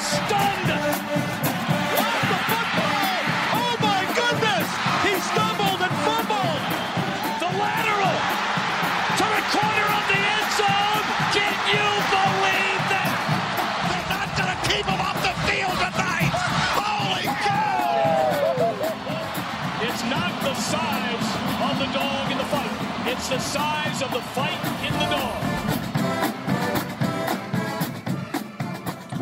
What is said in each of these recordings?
Stunned. Lost the football! Oh my goodness! He stumbled and fumbled! The lateral to the corner of the end zone. Can you believe that? They're not gonna keep him off the field tonight! Holy cow! It's not the size of the dog in the fight. It's the size of the fight in the dog.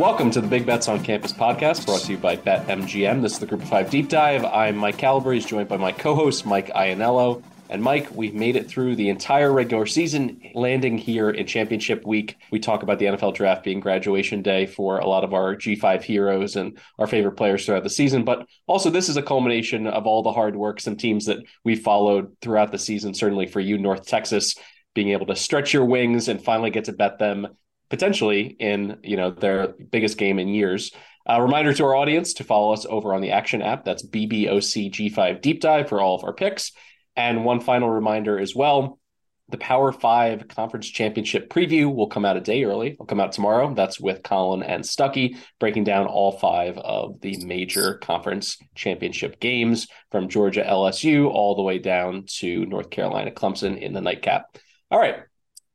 Welcome to the Big Bets on Campus podcast, brought to you by BetMGM. This is the Group of Five Deep Dive. I'm Mike Calabrese, joined by my co-host Mike Ianniello. And Mike, we've made it through the entire regular season, landing here in championship week. We talk about the NFL draft being graduation day for a lot of our G5 heroes and our favorite players throughout the season. But also, this is a culmination of all the hard work, some teams that we followed throughout the season, certainly for you, North Texas, being able to stretch your wings and finally get to bet them potentially in you know their biggest game in years. A reminder to our audience to follow us over on the Action app. That's BBOC G5 Deep Dive for all of our picks. And one final reminder as well. The Power Five Conference Championship preview will come out a day early. It'll come out tomorrow. That's with Colin and Stuckey breaking down all five of the major conference championship games from Georgia LSU all the way down to North Carolina Clemson in the nightcap. All right.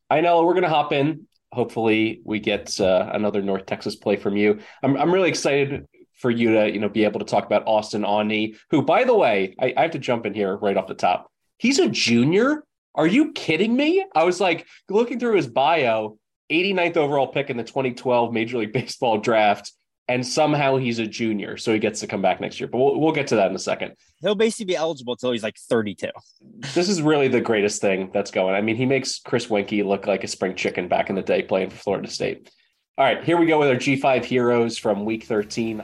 I know we're going to hop in hopefully we get uh, another North Texas play from you. I'm I'm really excited for you to you know be able to talk about Austin Aune, who by the way I, I have to jump in here right off the top. He's a junior. Are you kidding me? I was like looking through his bio, 89th overall pick in the 2012 Major League Baseball draft. And somehow he's a junior, so he gets to come back next year. But we'll, we'll get to that in a second. He'll basically be eligible until he's like 32. This is really the greatest thing that's going. I mean, he makes Chris Weinke look like a spring chicken back in the day playing for Florida State. All right, here we go with our G5 heroes from week 13.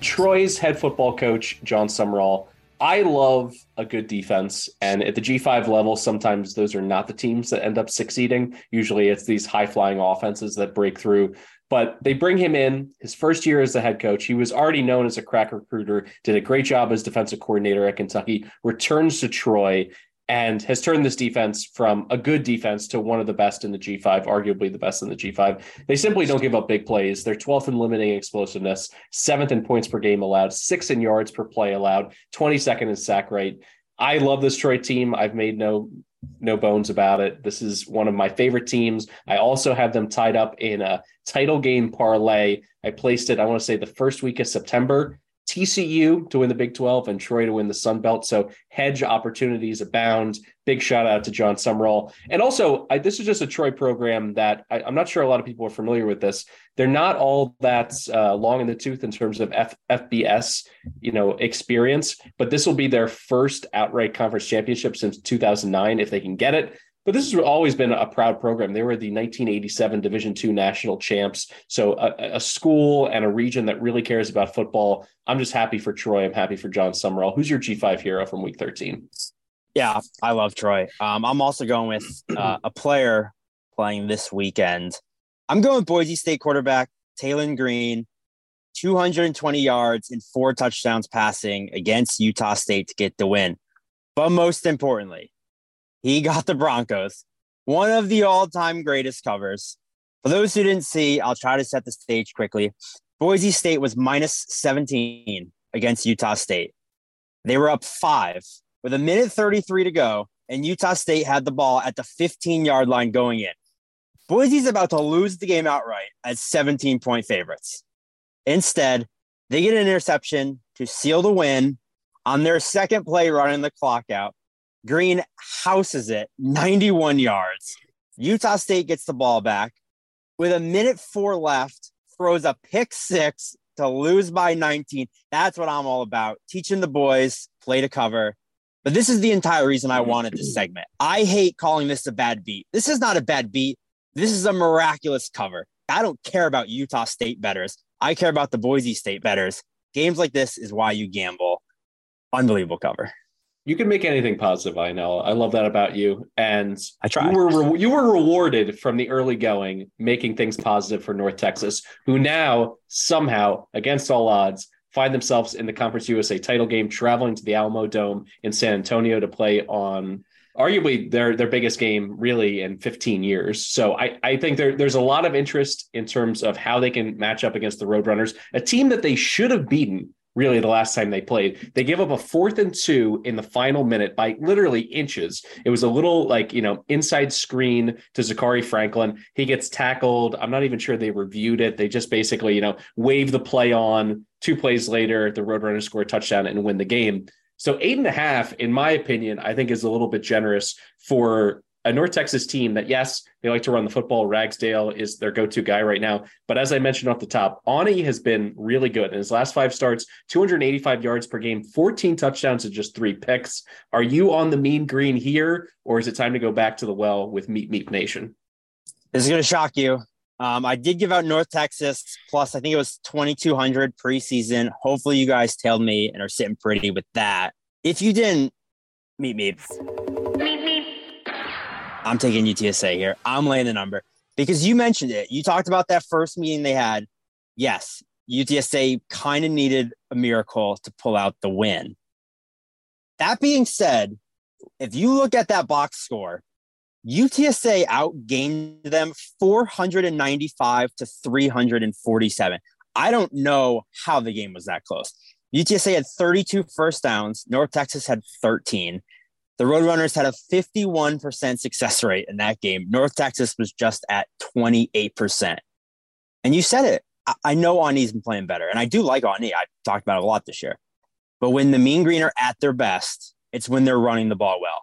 Troy's head football coach, Jon Sumrall. I love a good defense. And at the G5 level, sometimes those are not the teams that end up succeeding. Usually it's these high flying offenses that break through. But they bring him in his first year as the head coach. He was already known as a crack recruiter, did a great job as defensive coordinator at Kentucky, returns to Troy, and has turned this defense from a good defense to one of the best in the G5, arguably the best in the G5. They simply don't give up big plays. They're 12th in limiting explosiveness, seventh in points per game allowed, sixth in yards per play allowed, 22nd in sack rate. I love this Troy team. I've made no no bones about it. This is one of my favorite teams. I also have them tied up in a title game parlay. I placed it, I want to say the first week of September. TCU to win the Big 12 and Troy to win the Sun Belt. So hedge opportunities abound. Big shout out to Jon Sumrall. And also, I, this is just a Troy program that I, am not sure a lot of people are familiar with this. They're not all that uh, long in the tooth in terms of F, FBS, you know, experience, but this will be their first outright conference championship since 2009 if they can get it but this has always been a proud program. They were the 1987 Division II national champs. So a, a, school and a region that really cares about football. I'm just happy for Troy. I'm happy for Jon Sumrall. Who's your G5 hero from Week 13? Yeah, I love Troy. Um, I'm also going with uh, a player playing this weekend. I'm going with Boise State quarterback Taylen Green, 220 yards and four touchdowns passing against Utah State to get the win. But most importantly, he got the Broncos, one of the all time greatest covers. For those who didn't see, I'll try to set the stage quickly. Boise State was minus 17 against Utah State. They were up five with a minute 33 to go, and Utah State had the ball at the 15 yard line going in. Boise's about to lose the game outright as 17 point favorites. Instead, they get an interception to seal the win on their second play running the clock out. Green houses it 91 yards. Utah State gets the ball back with a minute four left, throws a pick six to lose by 19. That's what I'm all about. Teaching the boys play to cover. But this is the entire reason I wanted this segment. I hate calling this a bad beat. This is not a bad beat. This is a miraculous cover. I don't care about Utah State betters. I care about the Boise State betters. Games like this is why you gamble. Unbelievable cover. You can make anything positive. I know. I love that about you. And I try. You were re- you were rewarded from the early going, making things positive for North Texas, who now somehow, against all odds, find themselves in the Conference USA title game, traveling to the Alamo Dome in San Antonio to play on arguably their their biggest game really in 15 years. So I, I think there, there's a lot of interest in terms of how they can match up against the Roadrunners, a team that they should have beaten really the last time they played. They gave up a fourth and two in the final minute by literally inches. It was a little like, you know, inside screen to Zakhari Franklin. He gets tackled. I'm not even sure they reviewed it. They just basically, you know, wave the play on. Two plays later, the Roadrunners score a touchdown and win the game. So eight and a half, in my opinion, I think is a little bit generous for a North Texas team that, yes, they like to run the football. Ragsdale is their go-to guy right now. But as I mentioned off the top, Aune has been really good. In his last five starts, 285 yards per game, 14 touchdowns and just three picks. Are you on the mean green here, or is it time to go back to the well with Meep Meep Nation? This is going to shock you. Um, I did give out North Texas plus, I think it was 2,200 preseason. Hopefully, you guys tailed me and are sitting pretty with that. If you didn't, meet me. I'm taking UTSA here. I'm laying the number because you mentioned it. You talked about that first meeting they had. Yes, UTSA kind of needed a miracle to pull out the win. That being said, if you look at that box score, UTSA outgained them 495 to 347. I don't know how the game was that close. UTSA had 32 first downs. North Texas had 13. The Roadrunners had a 51% success rate in that game. North Texas was just at 28%. And you said it. I, I know Aune's been playing better, and I do like Aune. I talked about it a lot this year. But when the Mean Green are at their best, it's when they're running the ball well.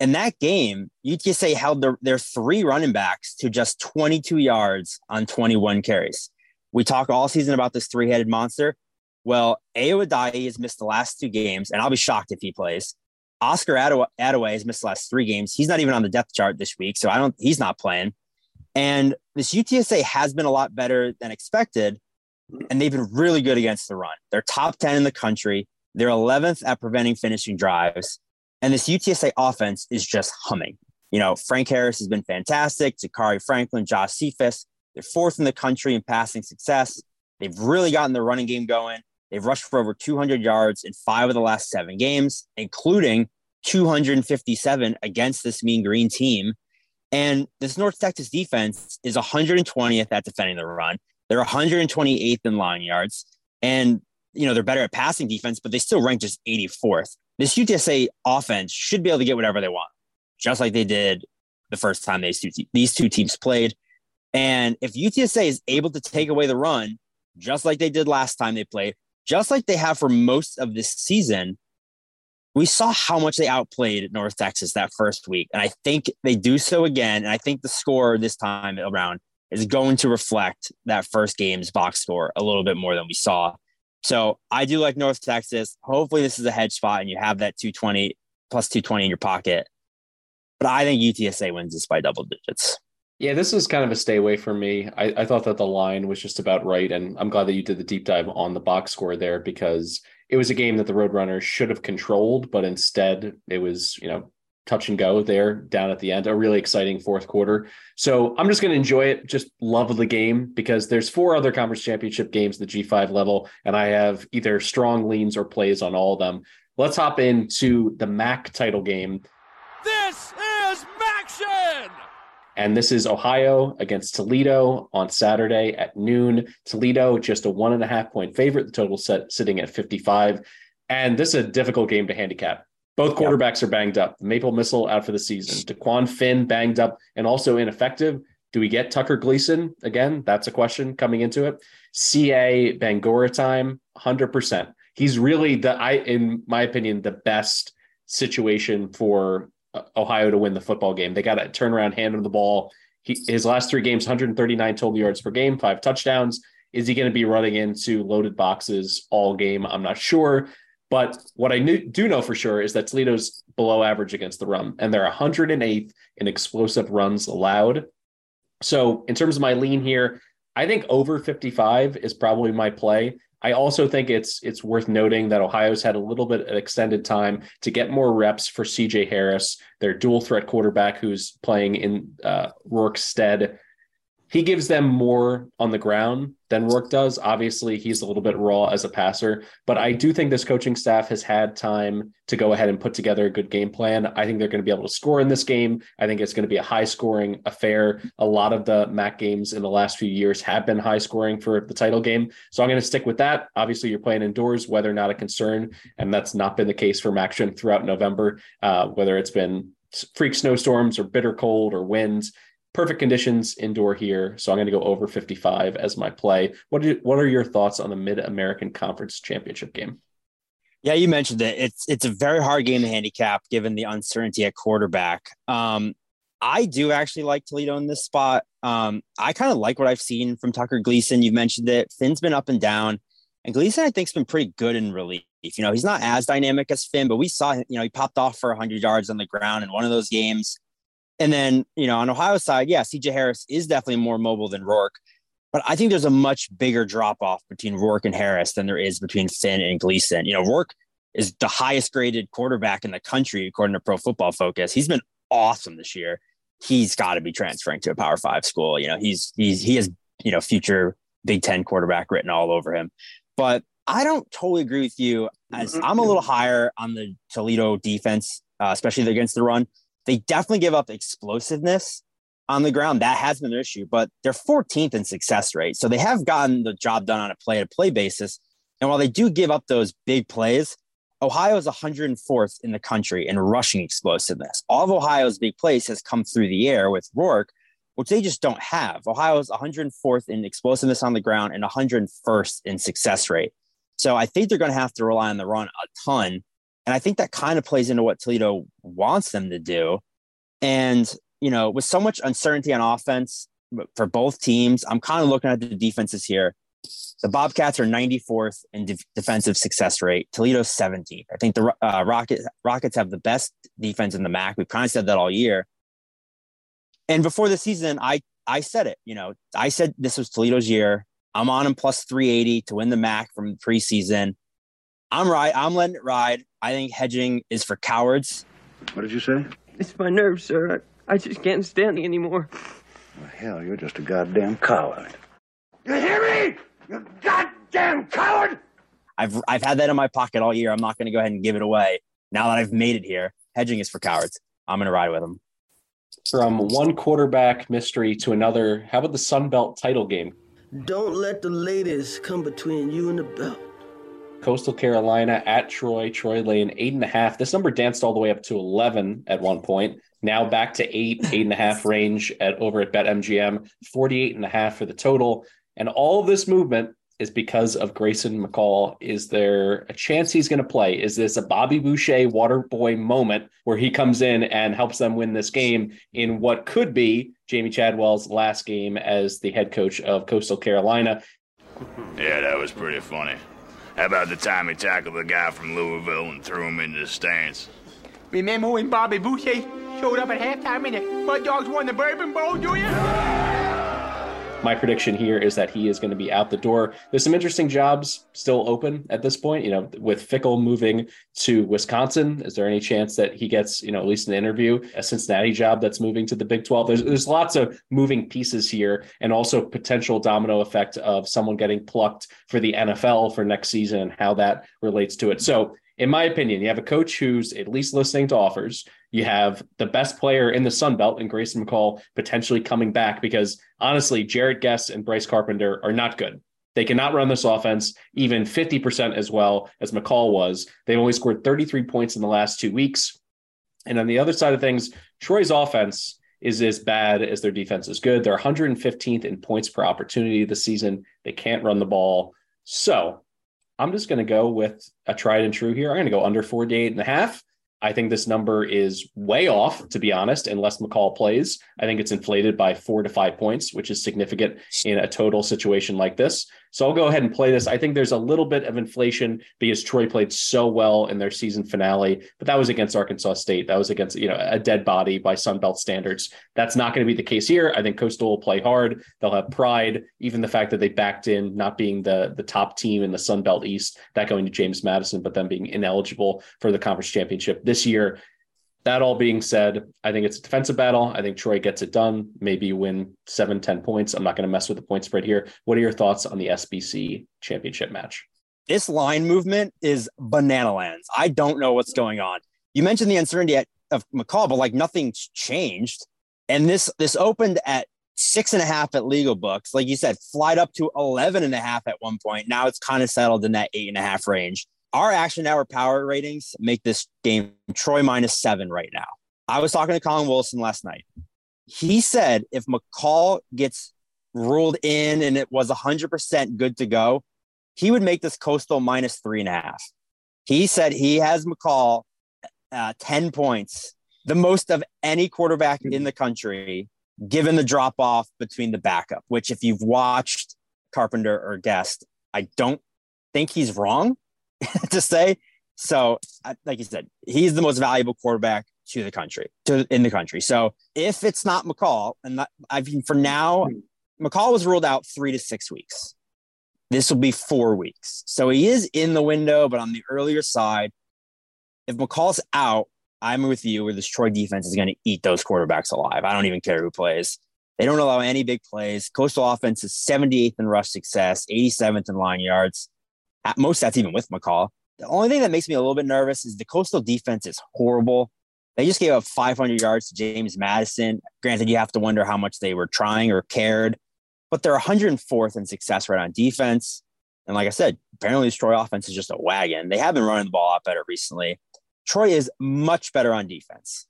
In that game, UTSA held their, their three running backs to just 22 yards on 21 carries. We talk all season about this three headed monster. Well, Ayo has missed the last two games, and I'll be shocked if he plays. Oscar Adaway has missed the last three games. He's not even on the depth chart this week, so I don't. He's not playing. And this UTSA has been a lot better than expected, and they've been really good against the run. They're top ten in the country. They're 11th at preventing finishing drives, and this UTSA offense is just humming. You know, Frank Harris has been fantastic. Zakhari Franklin, Josh Cephus, they're fourth in the country in passing success. They've really gotten the running game going. They've rushed for over 200 yards in five of the last seven games, including 257 against this Mean Green team. And this North Texas defense is 120th at defending the run. They're 128th in line yards. And, you know, they're better at passing defense, but they still rank just 84th. This UTSA offense should be able to get whatever they want, just like they did the first time these two, these two teams played. And if UTSA is able to take away the run, just like they did last time they played, just like they have for most of this season, we saw how much they outplayed North Texas that first week. And I think they do so again. And I think the score this time around is going to reflect that first game's box score a little bit more than we saw. So I do like North Texas. Hopefully, this is a hedge spot and you have that 220 plus 220 in your pocket. But I think UTSA wins this by double digits. Yeah, this is kind of a stay away for me. I, I thought that the line was just about right. And I'm glad that you did the deep dive on the box score there because it was a game that the Roadrunners should have controlled, but instead it was, you know, touch and go there down at the end. A really exciting fourth quarter. So I'm just going to enjoy it. Just love the game because there's four other conference championship games at the G5 level, and I have either strong leans or plays on all of them. Let's hop into the MAC title game. This! And this is Ohio against Toledo on Saturday at noon. Toledo just a one and a half point favorite. The total set sitting at 55. And this is a difficult game to handicap. Both quarterbacks yep. are banged up. Maple Missile out for the season. Dequan Finn banged up and also ineffective. Do we get Tucker Gleason again? That's a question coming into it. Sieh Bangura time, 100%. He's really the I in my opinion the best situation for Ohio to win the football game. They got a turnaround hand on the ball. He, his last three games, 139 total yards per game, five touchdowns. Is he going to be running into loaded boxes all game? I'm not sure. But what I knew, do know for sure is that Toledo's below average against the run, and they're 108th in explosive runs allowed. So, in terms of my lean here, I think over 55 is probably my play. I also think it's it's worth noting that Ohio's had a little bit of extended time to get more reps for CJ Harris, their dual threat quarterback who's playing in uh, Rourke's stead he gives them more on the ground than Rourke does. Obviously, he's a little bit raw as a passer, but I do think this coaching staff has had time to go ahead and put together a good game plan. I think they're going to be able to score in this game. I think it's going to be a high scoring affair. A lot of the MAC games in the last few years have been high scoring for the title game. So I'm going to stick with that. Obviously, you're playing indoors, whether or not a concern, and that's not been the case for MACtion throughout November, uh, whether it's been freak snowstorms or bitter cold or winds perfect conditions indoor here. So I'm going to go over 55 as my play. What are, what are your thoughts on the Mid American Conference Championship game? Yeah, you mentioned it. It's it's a very hard game to handicap given the uncertainty at quarterback. Um, I do actually like Toledo in this spot. Um, I kind of like what I've seen from Tucker Gleason. You've mentioned it. Finn's been up and down, and Gleason I think's been pretty good in relief. You know, he's not as dynamic as Finn, but we saw you know he popped off for 100 yards on the ground in one of those games. And then, you know, on Ohio side, yeah, CJ Harris is definitely more mobile than Rourke, but I think there's a much bigger drop off between Rourke and Harris than there is between Finn and Gleason. You know, Rourke is the highest graded quarterback in the country according to Pro Football Focus. He's been awesome this year. He's got to be transferring to a Power Five school. You know, he's he's he has you know future Big Ten quarterback written all over him. But I don't totally agree with you. As I'm a little higher on the Toledo defense, uh, especially against the run. They definitely give up explosiveness on the ground. That has been an issue, but they're 14th in success rate. So they have gotten the job done on a play to play basis. And while they do give up those big plays, Ohio is 104th in the country in rushing explosiveness. All of Ohio's big plays has come through the air with Rourke, which they just don't have. Ohio is 104th in explosiveness on the ground and 101st in success rate. So I think they're going to have to rely on the run a ton. And I think that kind of plays into what Toledo wants them to do. And, you know, with so much uncertainty on offense for both teams, I'm kind of looking at the defenses here. The Bobcats are 94th in de- defensive success rate. Toledo's 17th. I think the uh, Rocket, Rockets have the best defense in the MAC. We've kind of said that all year. And before the season, I I said it. You know, I said this was Toledo's year. I'm on them plus 380 to win the MAC from the preseason. I'm right. I'm letting it ride. I think hedging is for cowards. What did you say? It's my nerves, sir. I, I just can't stand it anymore. Well, hell, you're just a goddamn coward. You hear me? You goddamn coward! I've I've had that in my pocket all year. I'm not going to go ahead and give it away. Now that I've made it here, hedging is for cowards. I'm going to ride with them. From one quarterback mystery to another, how about the Sun Belt title game? Don't let the ladies come between you and the belt. Coastal Carolina at Troy. Troy laying eight and a half. This number danced all the way up to 11 at one point. Now back to eight, eight and a half range at over at BetMGM, 48 and a half for the total. And all of this movement is because of Grayson McCall. Is there a chance he's going to play? Is this a Bobby Boucher water boy moment where he comes in and helps them win this game in what could be Jamie Chadwell's last game as the head coach of Coastal Carolina? Yeah, that was pretty funny. How about the time he tackled the guy from Louisville and threw him into the stands? Remember when Bobby Boucher showed up at halftime and the Mud Dogs won the Bourbon Bowl, do you? My prediction here is that he is going to be out the door. There's some interesting jobs still open at this point. You know, with Fickell moving to Wisconsin, is there any chance that he gets, you know, at least an interview? A Cincinnati job that's moving to the Big 12. There's there's lots of moving pieces here, and also potential domino effect of someone getting plucked for the NFL for next season and how that relates to it. So in my opinion, you have a coach who's at least listening to offers. You have the best player in the Sun Belt and Grayson McCall potentially coming back because honestly, Jarrett Guest and Bryce Carpenter are not good. They cannot run this offense even 50% as well as McCall was. They've only scored 33 points in the last two weeks. And on the other side of things, Troy's offense is as bad as their defense is good. They're 115th in points per opportunity this season. They can't run the ball. So I'm just going to go with a tried and true here. I'm going to go under 48 and a half. I think this number is way off, to be honest, unless McCall plays. I think it's inflated by four to five points, which is significant in a total situation like this. So I'll go ahead and play this. I think there's a little bit of inflation because Troy played so well in their season finale, but that was against Arkansas State. That was against, you know, a dead body by Sun Belt standards. That's not going to be the case here. I think Coastal will play hard. They'll have pride. Even the fact that they backed in not being the the top team in the Sun Belt East, that going to James Madison, but them being ineligible for the conference championship this year that all being said, I think it's a defensive battle. I think Troy gets it done, maybe win seven, 10 points. I'm not going to mess with the point spread here. What are your thoughts on the SBC championship match? This line movement is banana lands. I don't know what's going on. You mentioned the uncertainty of McCall, but like nothing's changed. And this this opened at six and a half at legal books. Like you said, flight up to 11 and a half at one point. Now it's kind of settled in that eight and a half range our action hour power ratings make this game Troy minus seven right now. I was talking to Colin Wilson last night. He said if McCall gets ruled in and it was 100% good to go, he would make this coastal minus three and a half. He said he has McCall uh, 10 points, the most of any quarterback in the country, given the drop off between the backup, which, if you've watched Carpenter or Guest, I don't think he's wrong. to say. So, like you said, he's the most valuable quarterback to the country, to in the country. So, if it's not McCall, and not, I mean, for now, McCall was ruled out three to six weeks. This will be four weeks. So he is in the window, but on the earlier side. If McCall's out, I'm with you where this Troy defense is going to eat those quarterbacks alive. I don't even care who plays. They don't allow any big plays. Coastal offense is 78th in rush success, 87th in line yards. At most, that's even with McCall. The only thing that makes me a little bit nervous is the Coastal defense is horrible. They just gave up 500 yards to James Madison. Granted, you have to wonder how much they were trying or cared, but they're 104th in success rate on defense. And like I said, apparently Troy offense is just a wagon. They have been running the ball a lot better recently. Troy is much better on defense.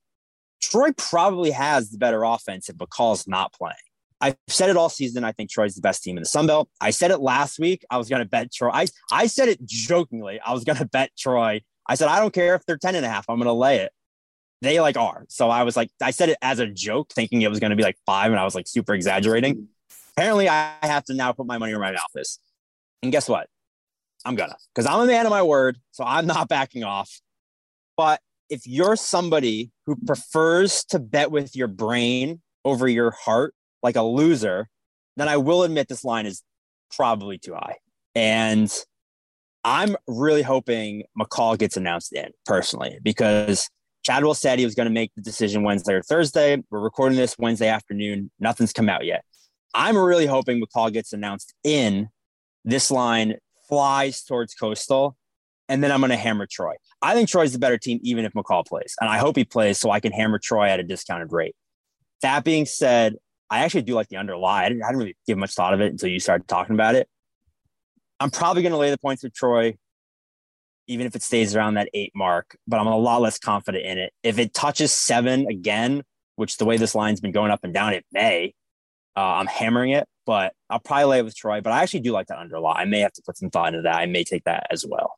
Troy probably has the better offense if McCall's not playing. I've said it all season. I think Troy's the best team in the Sun Belt. I said it last week. I was going to bet Troy. I, I said it jokingly. I was going to bet Troy. I said, I don't care if they're 10 and a half. I'm going to lay it. They like are. So I was like, I said it as a joke, thinking it was going to be like five. And I was like super exaggerating. Apparently, I have to now put my money where my mouth is. And guess what? I'm going to, because I'm a man of my word. So I'm not backing off. But if you're somebody who prefers to bet with your brain over your heart, like a loser, then I will admit this line is probably too high. And I'm really hoping McCall gets announced in personally because Chadwell said he was going to make the decision Wednesday or Thursday. We're recording this Wednesday afternoon. Nothing's come out yet. I'm really hoping McCall gets announced in. This line flies towards Coastal, and then I'm going to hammer Troy. I think Troy's the better team, even if McCall plays. And I hope he plays so I can hammer Troy at a discounted rate. That being said, I actually do like the underlie. I didn't, I didn't really give much thought of it until you started talking about it. I'm probably going to lay the points with Troy, even if it stays around that eight mark, but I'm a lot less confident in it. If it touches seven again, which the way this line's been going up and down, it may. Uh, I'm hammering it, but I'll probably lay it with Troy. But I actually do like that underlie. I may have to put some thought into that. I may take that as well.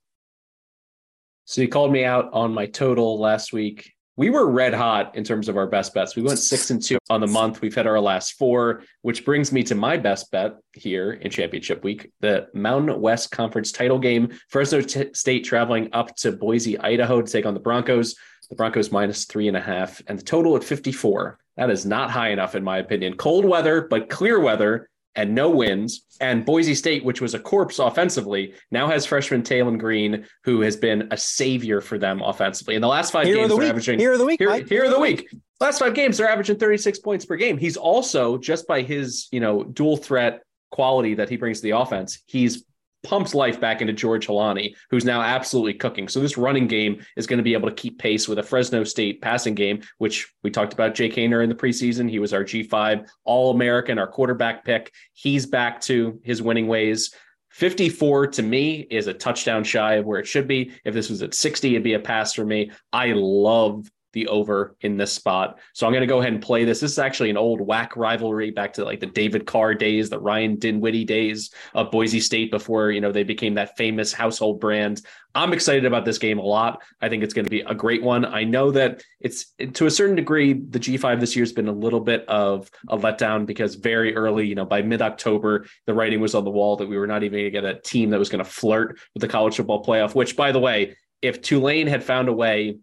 So he called me out on my total last week we were red hot in terms of our best bets. We went six and two on the month. We've had our last four, which brings me to my best bet here in championship week the Mountain West Conference title game. Fresno t- State traveling up to Boise, Idaho to take on the Broncos. The Broncos minus three and a half, and the total at 54. That is not high enough, in my opinion. Cold weather, but clear weather and no wins. And Boise State, which was a corpse offensively, now has freshman Taylen Green, who has been a savior for them offensively. In the last five Hero of games, the they're week. averaging Hero of the week, Here, of the week. Last five games, they're averaging 36 points per game. He's also just by his, you know, dual threat quality that he brings to the offense. He's pumped life back into George Holani, who's now absolutely cooking. So this running game is going to be able to keep pace with a Fresno State passing game, which we talked about Jake Haener in the preseason. He was our G5 All American, our quarterback pick. He's back to his winning ways. 54 to me is a touchdown shy of where it should be. If this was at 60, it'd be a pass for me. I love the over in this spot. So I'm going to go ahead and play this. This is actually an old WAC rivalry back to like the David Carr days, the Ryan Dinwiddie days of Boise State before, you know, they became that famous household brand. I'm excited about this game a lot. I think it's going to be a great one. I know that it's to a certain degree, the G5 this year has been a little bit of a letdown because very early, you know, by mid October, the writing was on the wall that we were not even going to get a team that was going to flirt with the college football playoff, which, by the way, if Tulane had found a way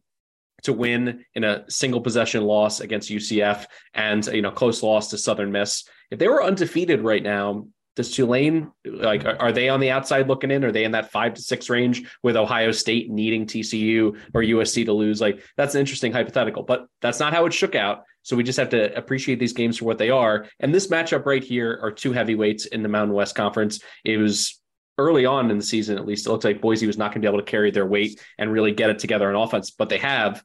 to win in a single possession loss against UCF and you know close loss to Southern Miss. If they were undefeated right now, does Tulane like are they on the outside looking in? Are they in that five to six range with Ohio State needing TCU or USC to lose? Like that's an interesting hypothetical, but that's not how it shook out. So we just have to appreciate these games for what they are. And this matchup right here are two heavyweights in the Mountain West Conference. It was early on in the season, at least, it looked like Boise was not going to be able to carry their weight and really get it together on offense, but they have.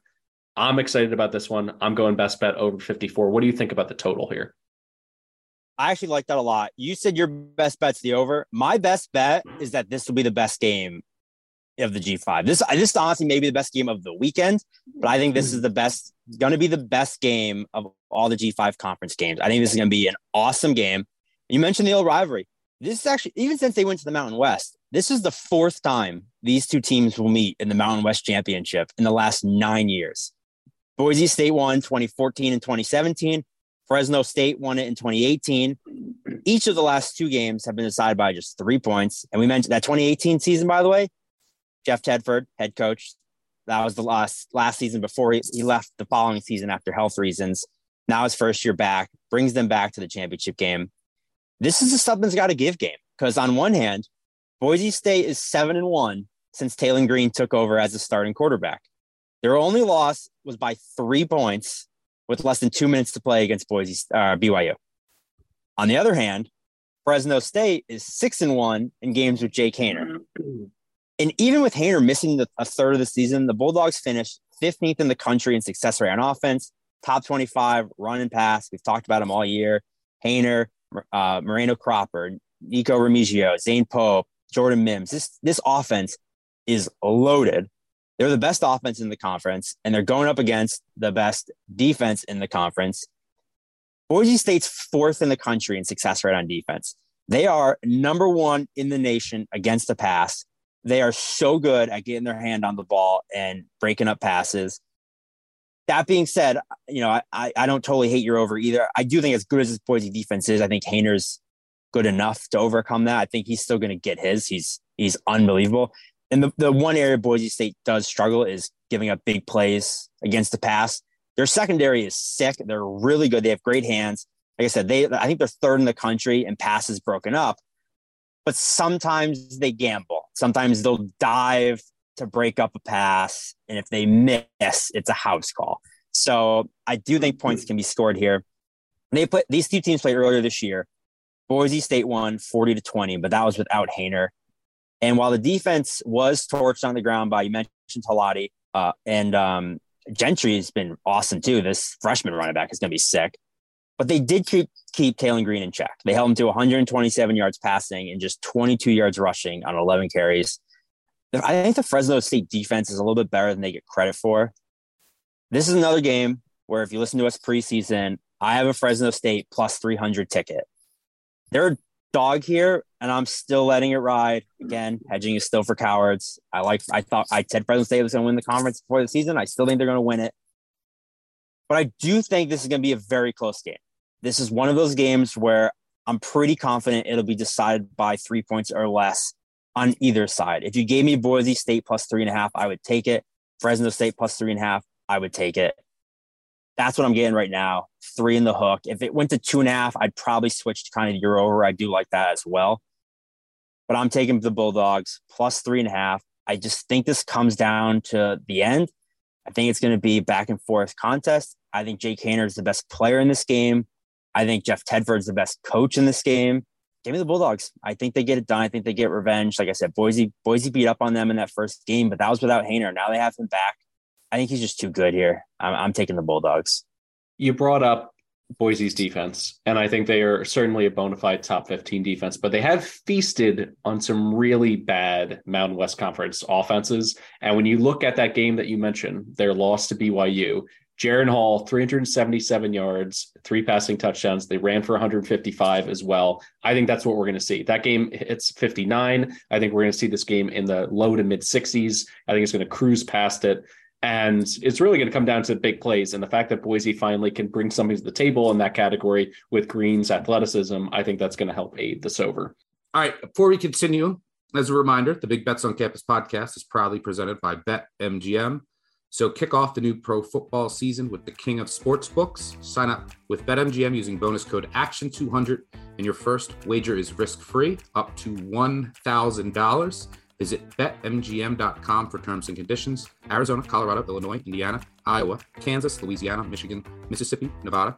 I'm excited about this one. I'm going best bet over 54. What do you think about the total here? I actually like that a lot. You said your best bet's the over. My best bet is that this will be the best game of the G5. This this honestly may be the best game of the weekend, but I think this is the best going to be the best game of all the G5 conference games. I think this is going to be an awesome game. You mentioned the old rivalry. This is actually even since they went to the Mountain West, this is the fourth time these two teams will meet in the Mountain West Championship in the last 9 years. Boise State won 2014 and 2017. Fresno State won it in 2018. Each of the last two games have been decided by just three points. And we mentioned that 2018 season, by the way, Jeff Tedford, head coach, that was the last last season before he, he left the following season after health reasons. Now his first year back, brings them back to the championship game. This is a something's got to give game because on one hand, Boise State is seven and one since Taylen Green took over as a starting quarterback. Their only loss was by three points with less than two minutes to play against Boise uh, BYU. On the other hand, Fresno State is six and one in games with Jake Haener. And even with Haener missing the, a third of the season, the Bulldogs finished 15th in the country in success rate on offense, top 25 run and pass. We've talked about them all year. Haener, uh, Moreno Cropper, Nikko Remigio, Zane Pope, Jordan Mims. This this offense is loaded. They're the best offense in the conference, and they're going up against the best defense in the conference. Boise State's fourth in the country in success rate on defense. They are number one in the nation against the pass. They are so good at getting their hand on the ball and breaking up passes. That being said, you know, I, I don't totally hate your over either. I do think as good as this Boise defense is, I think Haener's good enough to overcome that. I think he's still going to get his. He's he's unbelievable. And the, the one area Boise State does struggle is giving up big plays against the pass. Their secondary is sick. They're really good. They have great hands. Like I said, they I think they're third in the country in passes broken up. But sometimes they gamble. Sometimes they'll dive to break up a pass, and if they miss, it's a house call. So I do think points can be scored here. They put these two teams played earlier this year. Boise State won 40 to 20, but that was without Haener. And while the defense was torched on the ground by you mentioned Holani uh, and um, Jeanty has been awesome too. This freshman running back is going to be sick. But they did keep keep Taylen Green in check. They held him to 127 yards passing and just 22 yards rushing on 11 carries. I think the Fresno State defense is a little bit better than they get credit for. This is another game where if you listen to us preseason, I have a Fresno State plus 300 ticket. They're dog here, and I'm still letting it ride. Again, hedging is still for cowards. I like. I thought I said Fresno State was going to win the conference before the season. I still think they're going to win it, but I do think this is going to be a very close game. This is one of those games where I'm pretty confident it'll be decided by three points or less on either side. If you gave me Boise State plus three and a half, I would take it. Fresno State plus three and a half, I would take it. That's what I'm getting right now. Three in the hook. If it went to two and a half, I'd probably switch to kind of your over. I do like that as well. But I'm taking the Bulldogs plus three and a half. I just think this comes down to the end. I think it's going to be back and forth contest. I think Jake Haener is the best player in this game. I think Jeff Tedford is the best coach in this game. Give me the Bulldogs. I think they get it done. I think they get revenge. Like I said, Boise, Boise beat up on them in that first game, but that was without Haener. Now they have him back. I think he's just too good here. I'm, I'm taking the Bulldogs. You brought up Boise's defense, and I think they are certainly a bona fide top 15 defense, but they have feasted on some really bad Mountain West Conference offenses. And when you look at that game that you mentioned, their loss to BYU, Jaren Hall, 377 yards, three passing touchdowns. They ran for 155 as well. I think that's what we're going to see. That game, it's 59. I think we're going to see this game in the low to mid 60s. I think it's going to cruise past it. And it's really going to come down to big plays. And the fact that Boise finally can bring something to the table in that category with Green's athleticism, I think that's going to help aid this over. All right. Before we continue, as a reminder, the Big Bets on Campus podcast is proudly presented by BetMGM. So kick off the new pro football season with the king of sports books. Sign up with BetMGM using bonus code ACTION200 and your first wager is risk-free up to $1,000. Visit betmgm.com for terms and conditions. Arizona, Colorado, Illinois, Indiana, Iowa, Kansas, Louisiana, Michigan, Mississippi, Nevada,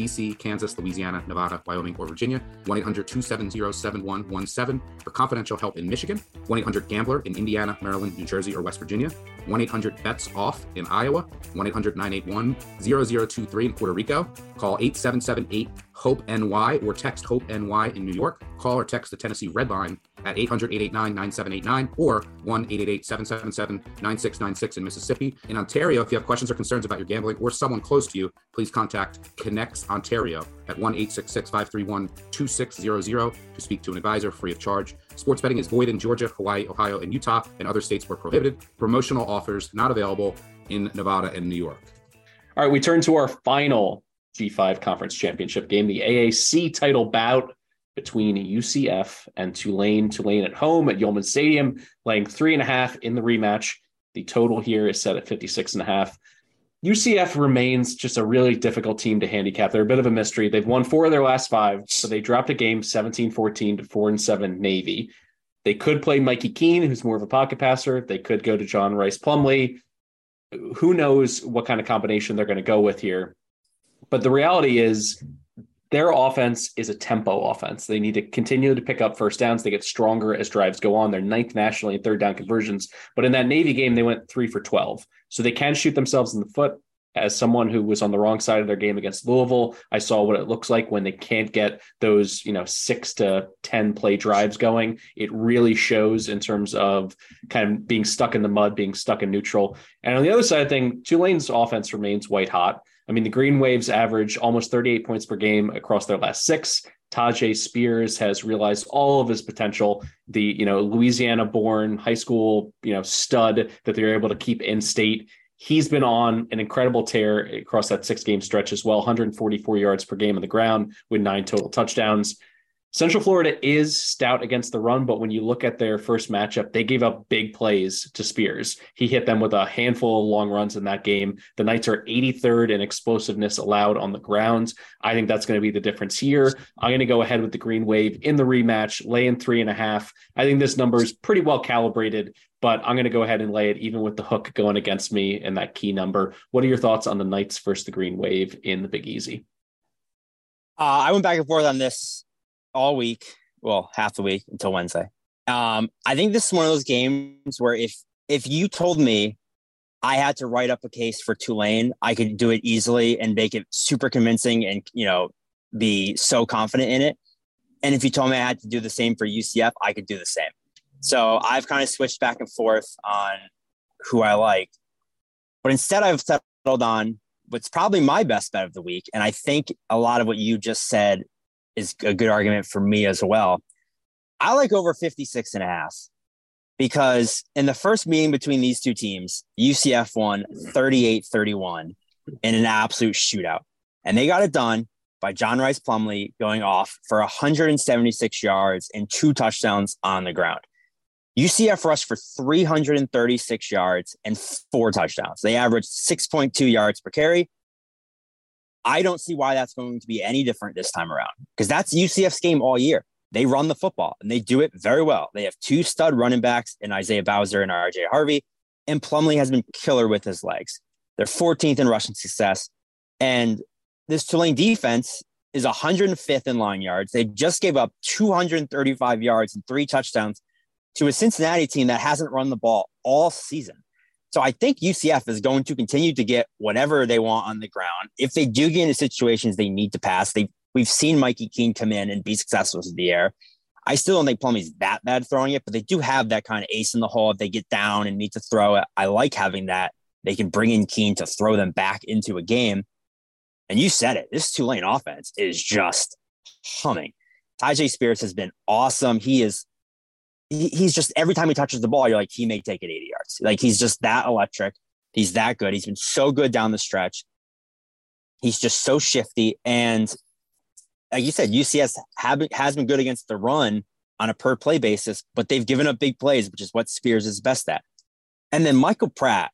DC, Kansas, Louisiana, Nevada, Wyoming, or Virginia. 1 800 270 7117 for confidential help in Michigan. 1 800 Gambler in Indiana, Maryland, New Jersey, or West Virginia. 1 800 Bets Off in Iowa. 1 800 981 0023 in Puerto Rico. Call 8778 HOPE NY or text HOPE NY in New York. Call or text the Tennessee Red Line at 800 889 9789 or 1 888 777 9696 in Mississippi. In Ontario, if you have questions or concerns about your gambling or someone close to you, please contact ConnexOntario at 1 866 531 2600 to speak to an advisor free of charge. Sports betting is void in Georgia, Hawaii, Ohio, and Utah, and other states where prohibited. Promotional offers not available in Nevada and New York. All right, we turn to our final G5 Conference Championship game, the AAC title bout between UCF and Tulane. Tulane at home at Yulman Stadium, laying three and a half in the rematch. The total here is set at 56 and a half. UCF remains just a really difficult team to handicap. They're a bit of a mystery. They've won four of their last five, so they dropped a game 17 14 to 4 and 7 Navy. They could play Mikey Keene, who's more of a pocket passer. They could go to John Rhys Plumlee. Who knows what kind of combination they're going to go with here? But the reality is, their offense is a tempo offense. They need to continue to pick up first downs. They get stronger as drives go on. They're ninth nationally in third down conversions. But in that Navy game, they went three for 12. So they can shoot themselves in the foot. As someone who was on the wrong side of their game against Louisville, I saw what it looks like when they can't get those, you know, six to 10 play drives going. It really shows in terms of kind of being stuck in the mud, being stuck in neutral. And on the other side of thing, Tulane's offense remains white hot. I mean, the Green Waves average almost 38 points per game across their last six. Tyjae Spears has realized all of his potential. The you know Louisiana-born high school you know stud that they're able to keep in state. He's been on an incredible tear across that six-game stretch as well. 144 yards per game on the ground with nine total touchdowns. Central Florida is stout against the run, but when you look at their first matchup, they gave up big plays to Spears. He hit them with a handful of long runs in that game. The Knights are 83rd in explosiveness allowed on the ground. I think that's going to be the difference here. I'm going to go ahead with the Green Wave in the rematch, lay in three and a half. I think this number is pretty well calibrated, but I'm going to go ahead and lay it even with the hook going against me and that key number. What are your thoughts on the Knights versus the Green Wave in the Big Easy? Uh, I went back and forth on this all week, well, half the week until Wednesday. Um, I think this is one of those games where if if you told me I had to write up a case for Tulane, I could do it easily and make it super convincing and you know be so confident in it. And if you told me I had to do the same for UCF, I could do the same. So I've kind of switched back and forth on who I like. But instead I've settled on what's probably my best bet of the week. And I think a lot of what you just said is a good argument for me as well. I like over 56 and a half because in the first meeting between these two teams, UCF won 38 31 in an absolute shootout. And they got it done by John Rhys Plumlee going off for 176 yards and two touchdowns on the ground. UCF rushed for 336 yards and four touchdowns. They averaged 6.2 yards per carry. I don't see why that's going to be any different this time around because that's UCF's game all year. They run the football and they do it very well. They have two stud running backs in Isaiah Bowser and RJ Harvey, and Plumlee has been killer with his legs. They're 14th in rushing success. And this Tulane defense is 105th in line yards. They just gave up 235 yards and three touchdowns to a Cincinnati team that hasn't run the ball all season. So I think UCF is going to continue to get whatever they want on the ground. If they do get into situations they need to pass, they we've seen Mikey Keene come in and be successful in the air. I still don't think Plumlee's that bad throwing it, but they do have that kind of ace in the hole if they get down and need to throw it. I like having that. They can bring in Keene to throw them back into a game. And you said it. This Tulane offense is just humming. Tyjae Spears has been awesome. He is he's just every time he touches the ball, you're like, he may take it 80 yards. Like he's just that electric. He's that good. He's been so good down the stretch. He's just so shifty. And like you said, UCF have, has been good against the run on a per play basis, but they've given up big plays, which is what Spears is best at. And then Michael Pratt,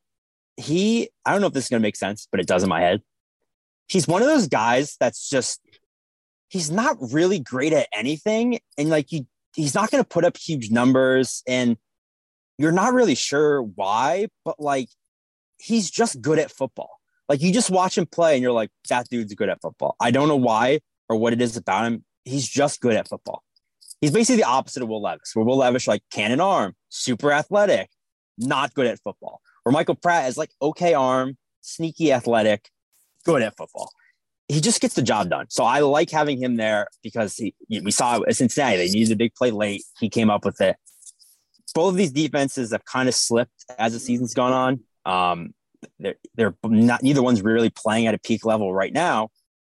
he, I don't know if this is going to make sense, but it does in my head. He's one of those guys that's just, he's not really great at anything. And like you he's not going to put up huge numbers and you're not really sure why, but like he's just good at football. Like you just watch him play and you're like, that dude's good at football. I don't know why or what it is about him. He's just good at football. He's basically the opposite of Will Levis, where Will Levis, like cannon arm, super athletic, not good at football. Where Michael Pratt is like okay arm, sneaky athletic, good at football he just gets the job done. So I like having him there because he, we saw at Cincinnati, they needed a big play late. He came up with it. Both of these defenses have kind of slipped as the season's gone on. Um, they're, they're not, neither one's really playing at a peak level right now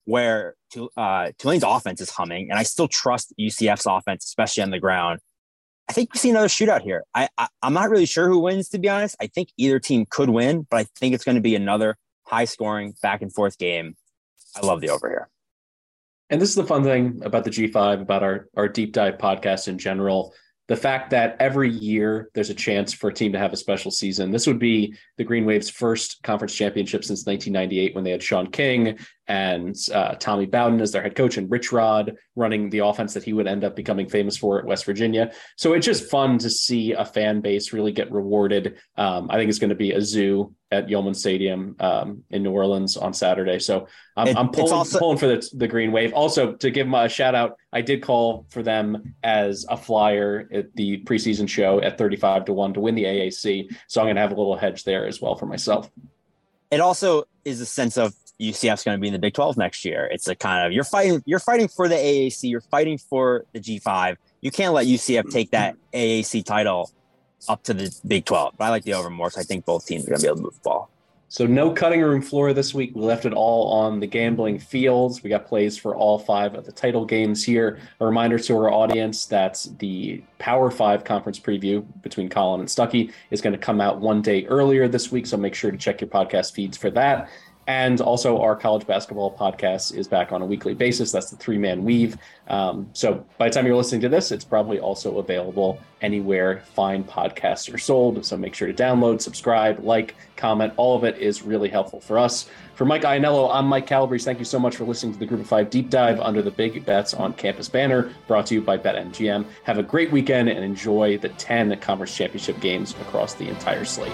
where uh, Tulane's offense is humming. And I still trust UCF's offense, especially on the ground. I think we see another shootout here. I, I I'm not really sure who wins, to be honest. I think either team could win, but I think it's going to be another high scoring back and forth game I love the over here. And this is the fun thing about the G5, about our, our deep dive podcast in general. The fact that every year there's a chance for a team to have a special season. This would be the Green Wave's first conference championship since 1998 when they had Shaun King and uh, Tommy Bowden as their head coach and Rich Rod running the offense that he would end up becoming famous for at West Virginia. So it's just fun to see a fan base really get rewarded. Um, I think it's going to be a zoo at Yulman Stadium um, in New Orleans on Saturday. So I'm, it, I'm pulling, also- pulling for the, the Green Wave. Also, to give them a shout out, I did call for them as a flyer at the preseason show at 35 to 1 to win the AAC. So I'm going to have a little hedge there as well for myself. It also is a sense of UCF's going to be in the Big 12 next year. It's a kind of you're fighting you're fighting for the AAC, you're fighting for the G5. You can't let UCF take that AAC title up to the Big 12. But I like the over more because I think both teams are going to be able to move the ball. So no cutting room floor this week. We left it all on the gambling fields. We got plays for all five of the title games here. A reminder to our audience that the Power Five conference preview between Collin and Stuckey is going to come out one day earlier this week. So make sure to check your podcast feeds for that. And also, our college basketball podcast is back on a weekly basis. That's the three man weave. Um, so, by the time you're listening to this, it's probably also available anywhere fine podcasts are sold. So, make sure to download, subscribe, like, comment. All of it is really helpful for us. For Mike Ianniello, I'm Mike Calabrese. Thank you so much for listening to the Group of Five Deep Dive under the Big Bets on Campus banner, brought to you by BetMGM. Have a great weekend and enjoy the 10 Conference Championship games across the entire slate.